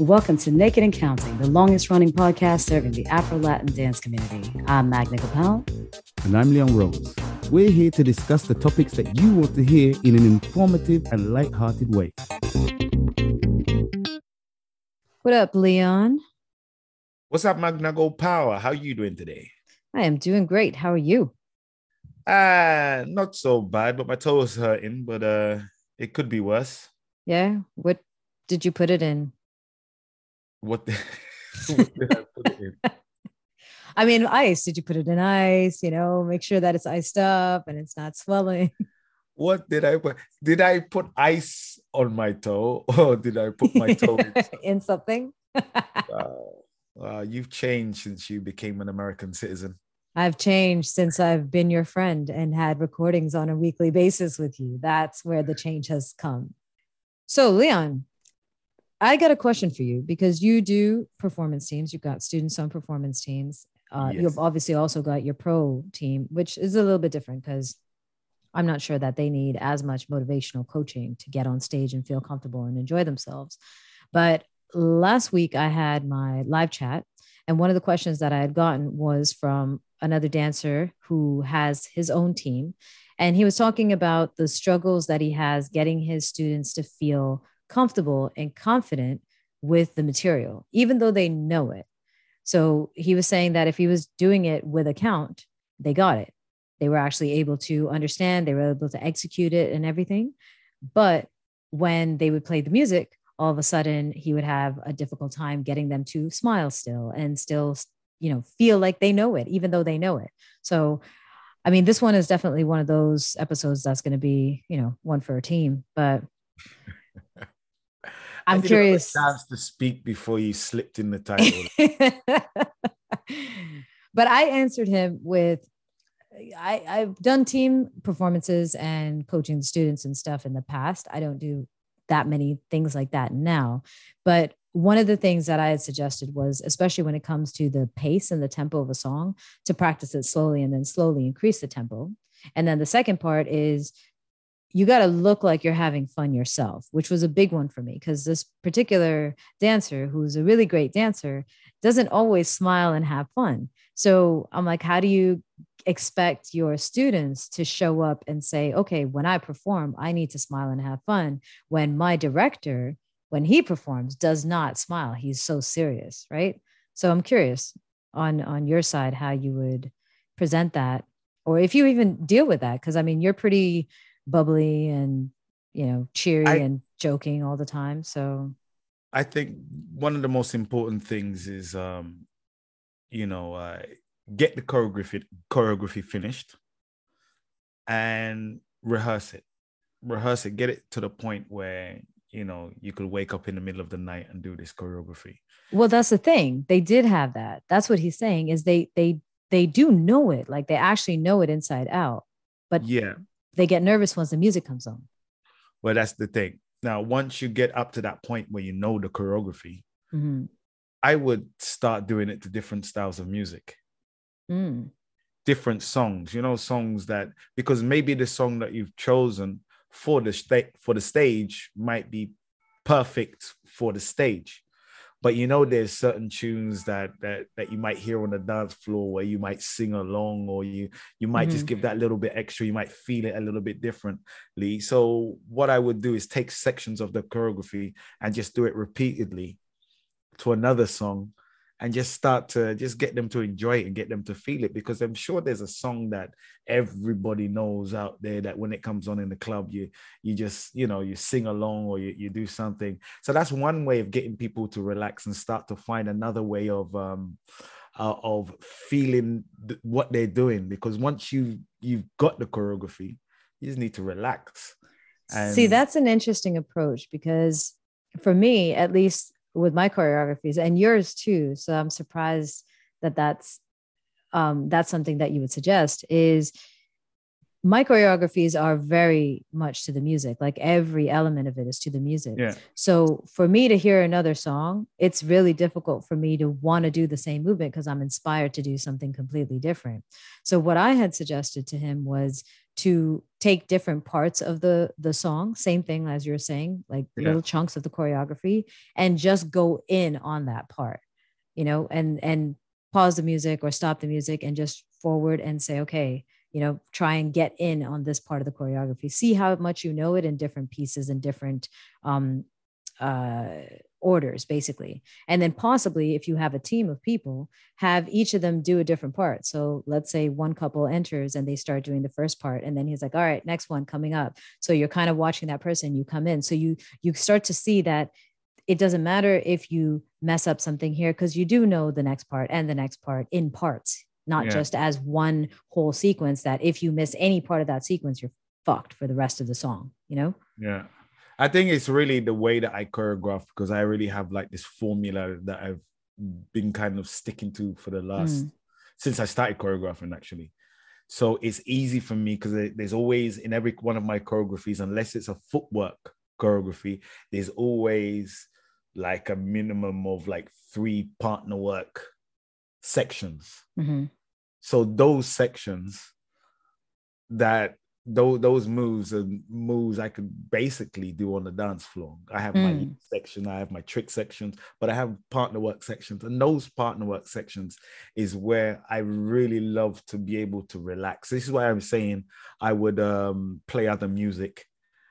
Welcome to Naked and Counting, the longest running podcast serving the Afro Latin dance community. I'm Magna Gopal. And I'm Leon Rose. We're here to discuss the topics that you want to hear in an informative and light-hearted way. What up, Leon? What's up, Magna Go Power? How are you doing today? I am doing great. How are you? Uh, not so bad, but my toe is hurting, but uh it could be worse. Yeah. What did you put it in? What, the, what did I put in? I mean, ice. Did you put it in ice? You know, make sure that it's iced up and it's not swelling. What did I put? Did I put ice on my toe or did I put my toe in, in something? Wow, uh, uh, you've changed since you became an American citizen. I've changed since I've been your friend and had recordings on a weekly basis with you. That's where the change has come. So, Leon, I got a question for you because you do performance teams. You've got students on performance teams. Uh, Yes. You've obviously also got your pro team, which is a little bit different because I'm not sure that they need as much motivational coaching to get on stage and feel comfortable and enjoy themselves. But last week I had my live chat, and one of the questions that I had gotten was from another dancer who has his own team. And he was talking about the struggles that he has getting his students to feel comfortable and confident with the material, even though they know it. So he was saying that if he was doing it with a count, they got it. They were actually able to understand, they were able to execute it and everything. But when they would play the music, all of a sudden he would have a difficult time getting them to smile still and still, you know, feel like they know it, even though they know it. So, I mean, this one is definitely one of those episodes that's going to be, you know, one for a team. But I'm didn't have a curious. Chance to speak before you slipped in the title. but I answered him with I, I've done team performances and coaching students and stuff in the past. I don't do that many things like that now. But one of the things that I had suggested was, especially when it comes to the pace and the tempo of a song, to practice it slowly and then slowly increase the tempo. And then the second part is you got to look like you're having fun yourself, which was a big one for me because this particular dancer, who's a really great dancer, doesn't always smile and have fun. So I'm like, how do you expect your students to show up and say, okay, when I perform, I need to smile and have fun? When my director, when he performs, does not smile, he's so serious, right? So I'm curious on on your side how you would present that, or if you even deal with that, because I mean, you're pretty bubbly and you know cheery I- and joking all the time. So I think one of the most important things is, um, you know, uh, get the choreography choreography finished and rehearse it. Rehearse it. Get it to the point where you know you could wake up in the middle of the night and do this choreography. Well, that's the thing. They did have that. That's what he's saying is they they they do know it. Like they actually know it inside out. But Yeah. They get nervous once the music comes on. Well, that's the thing. Now, once you get up to that point where you know the choreography, Mhm. I would start doing it to different styles of music. Mm. different songs you know songs that because maybe the song that you've chosen for the state for the stage might be perfect for the stage but you know there's certain tunes that that that you might hear on the dance floor where you might sing along or you you might just Mhm. give that little bit extra. You might feel it a little bit differently. So what i would do is take sections of the choreography and just do it repeatedly to another song and just start to just get them to enjoy it and get them to feel it because I'm sure there's a song that everybody knows out there that when it comes on in the club you you just you know you sing along or you, you do something. So that's one way of getting people to relax and start to find another way of um uh, of feeling th- what they're doing because once you you've got the choreography you just need to relax. See, that's an interesting approach because for me, at least with my choreographies and yours too. So I'm surprised that that's um, that's something that you would suggest is my choreographies are very much to the music. Like every element of it is to the music. yeah So for me to hear another song, it's really difficult for me to want to do the same movement because I'm inspired to do something completely different. So what I had suggested to him was to take different parts of the the song same thing as you're saying like Yeah. little chunks of the choreography and just go in on that part you know and and pause the music or stop the music and just forward and say okay you know try and get in on this part of the choreography. See how much you know it in different pieces and different um uh orders basically. And then possibly if you have a team of people have each of them do a different part. So let's say one couple enters and they start doing the first part and then he's like all right next one coming up. So you're kind of watching that person you come in. So you you start to see that it doesn't matter if you mess up something here because you do know the next part and the next part in parts not Yeah. just as one whole sequence that if you miss any part of that sequence you're fucked for the rest of the song you know Yeah. I think it's really the way that I choreograph because I really have like this formula that I've been kind of sticking to for the last mm. since I started choreographing actually. So it's easy for me because there's always in every one of my choreographies, unless it's a footwork choreography, there's always like a minimum of like three partner work sections. Mhm. So those sections that those those moves are moves I could basically do on the dance floor. I have my Mm. lead section, I have my trick sections, but I have partner work sections, and those partner work sections is where I really love to be able to relax. This is why I'm saying I would um, play other music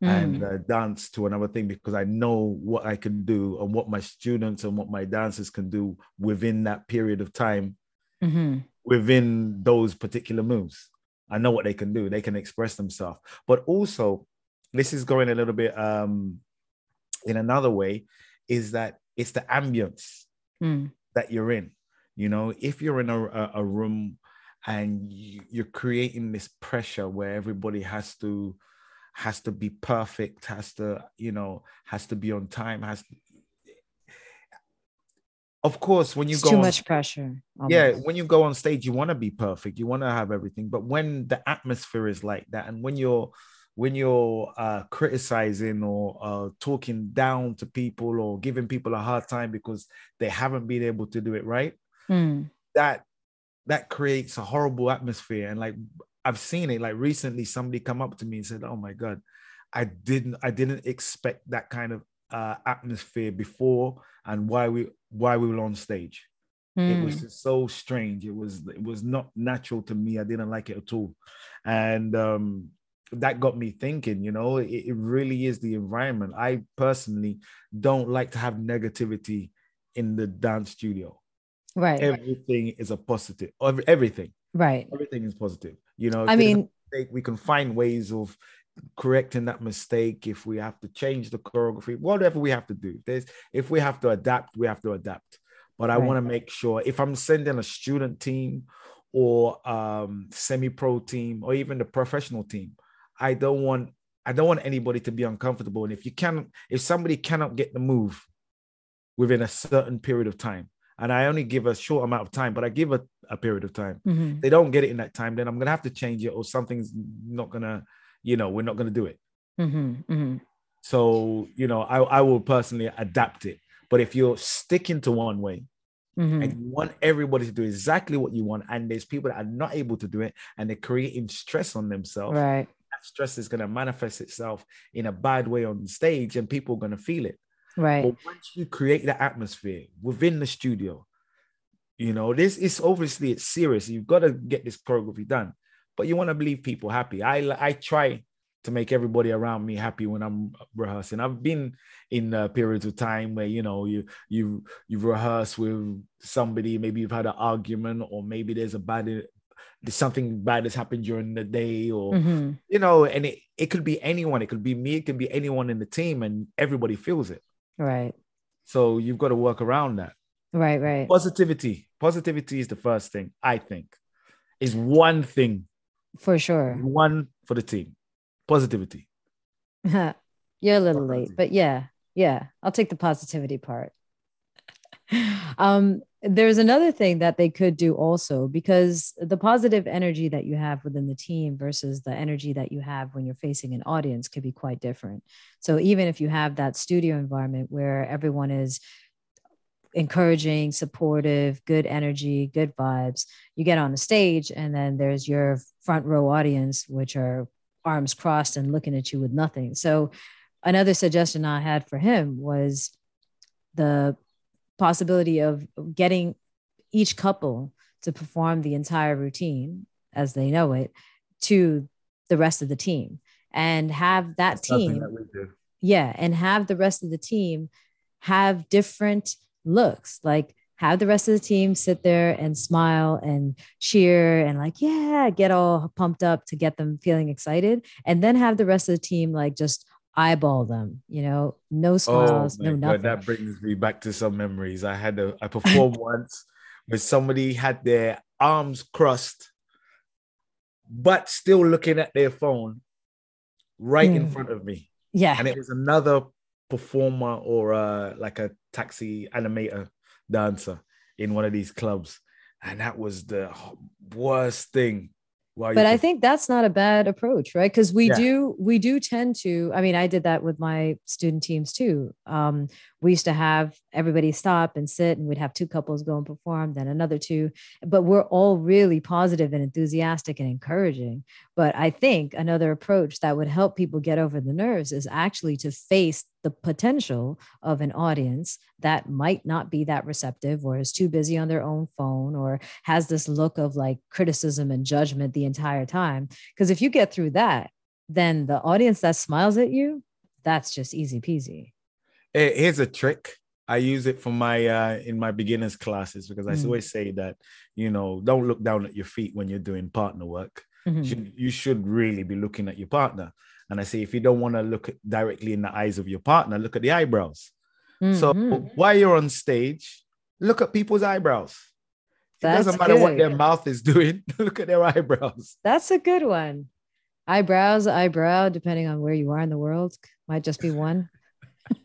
and Mm. uh, dance to another thing because I know what I can do and what my students and what my dancers can do within that period of time Mhm. within those particular moves. I know what they can do. They can express themselves. But also, this is going a little bit um, in another way, is that it's the ambience Mm. that you're in. You know, if you're in a, a, a room and you, you're creating this pressure where everybody has to has to be perfect, has to, you know, has to be on time, has of course when you It's go too on much pressure yeah when you go on stage you want to be perfect you want to have everything but when the atmosphere is like that and when you're when you're uh, criticizing or uh, talking down to people or giving people a hard time because they haven't been able to do it right Mm. that that creates a horrible atmosphere and like i've seen it like recently somebody come up to me and said oh my god i didn't i didn't expect that kind of uh, atmosphere before and why we why we were on stage. It was Mm. just so strange. It was it was not natural to me. I didn't like it at all. And um that got me thinking you know it, it really is the environment. I personally don't like to have negativity in the dance studio. Right. Everything is a positive. Every- everything. Right. Everything is positive you know i mean mistake, we can find ways of correcting that mistake if we have to change the choreography whatever we have to do. There's if we have to adapt we have to adapt. But i Right. want to make sure if i'm sending a student team or um semi-pro team or even the professional team i don't want i don't want anybody to be uncomfortable. And if you can if somebody cannot get the move within a certain period of time and i only give a short amount of time but i give a, a period of time mhm. they don't get it in that time, then I'm gonna have to change it, or something's not gonna, you know, we're not gonna do it. Mhm. Mhm. So, you know, I, I will personally adapt it. But if you're sticking to one way Mhm. and you want everybody to do exactly what you want, and there's people that are not able to do it and they're creating stress on themselves, right that stress is gonna manifest itself in a bad way on stage, and people are gonna feel it. right But once you create the atmosphere within the studio, you know, this is obviously it's serious. You've got to get this choreography done, but you want to leave people happy. I I try to make everybody around me happy when I'm rehearsing. I've been in uh, periods of time where you know you you you rehearse with somebody. Maybe you've had an argument, or maybe there's a bad there's something bad that's happened during the day, or Mhm. you know, and it it could be anyone. It could be me. It could be anyone in the team, and everybody feels it. right So you've got to work around that. Right right Positivity. Positivity is the first thing, I think. Is one thing, for sure one for the team. Positivity. You're a little late, but yeah, yeah, I'll take the positivity part. um, there's another thing that they could do also because the positive energy that you have within the team versus the energy that you have when you're facing an audience could be quite different. So even if you have that studio environment where everyone is encouraging, supportive, good energy, good vibes. You get on the stage, and then there's your front row audience, which are arms crossed and looking at you with nothing. So, another suggestion I had for him was the possibility of getting each couple to perform the entire routine as they know it to the rest of the team and have that That's team that yeah and have the rest of the team have different looks like have the rest of the team sit there and smile and cheer and like yeah get all pumped up to get them feeling excited and then have the rest of the team like just eyeball them you know? No oh smiles oh, no nothing God, that brings me back to some memories. I had a i performed once where somebody had their arms crossed but still looking at their phone right mm. in front of me. Yeah. And it was another performer or uh, like a taxi animator dancer in one of these clubs and that was the worst thing but I think that's not a bad approach, right? Because we yeah. do we do tend to. I mean, I did that with my student teams too. Um, we used to have everybody stop and sit, and we'd have two couples go and perform, then another two. But we're all really positive and enthusiastic and encouraging. But I think another approach that would help people get over the nerves is actually to face the potential of an audience that might not be that receptive or is too busy on their own phone or has this look of like criticism and judgment the entire time. Because if you get through that, then the audience that smiles at you, that's just easy peasy. Here's a trick. I use it for my uh, in my beginners classes because I mm. always say that you know don't look down at your feet when you're doing partner work. Mm-hmm. You, should, you should really be looking at your partner and I say, if you don't want to look directly in the eyes of your partner, look at the eyebrows. Mm-hmm. So while you're on stage, look at people's eyebrows. That's it doesn't matter good. what their mouth is doing. look at their eyebrows. That's a good one. Eyebrows, eyebrow, depending on where you are in the world, might just be one.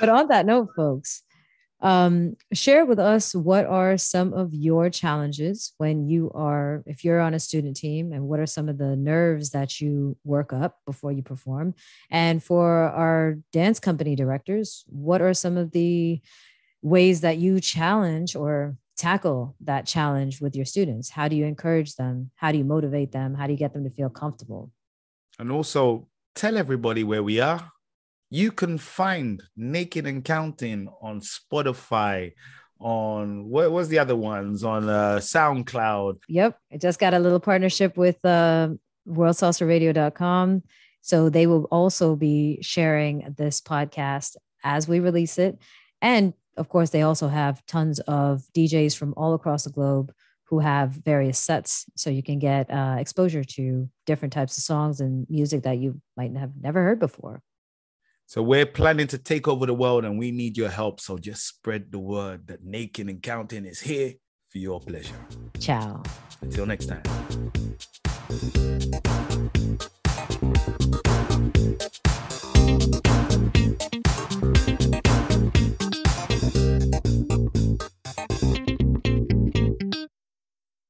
but on that note, folks, um, share with us what are some of your challenges when you are if you're on a student team and what are some of the nerves that you work up before you perform? And for our dance company directors what are some of the ways that you challenge or tackle that challenge with your students? How do you encourage them? How do you motivate them? How do you get them to feel comfortable? And also tell everybody where we are. You can find Naked and Counting on Spotify, on what was the other ones? On uh, SoundCloud. Yep, I just got a little partnership with uh, WorldSalsaRadio.com, so they will also be sharing this podcast as we release it, and of course, they also have tons of DJs from all across the globe who have various sets so you can get uh, exposure to different types of songs and music that you might have never heard before so we're planning to take over the world and we need your help. So just spread the word that Naked and Counting is here for your pleasure. Ciao. Until next time.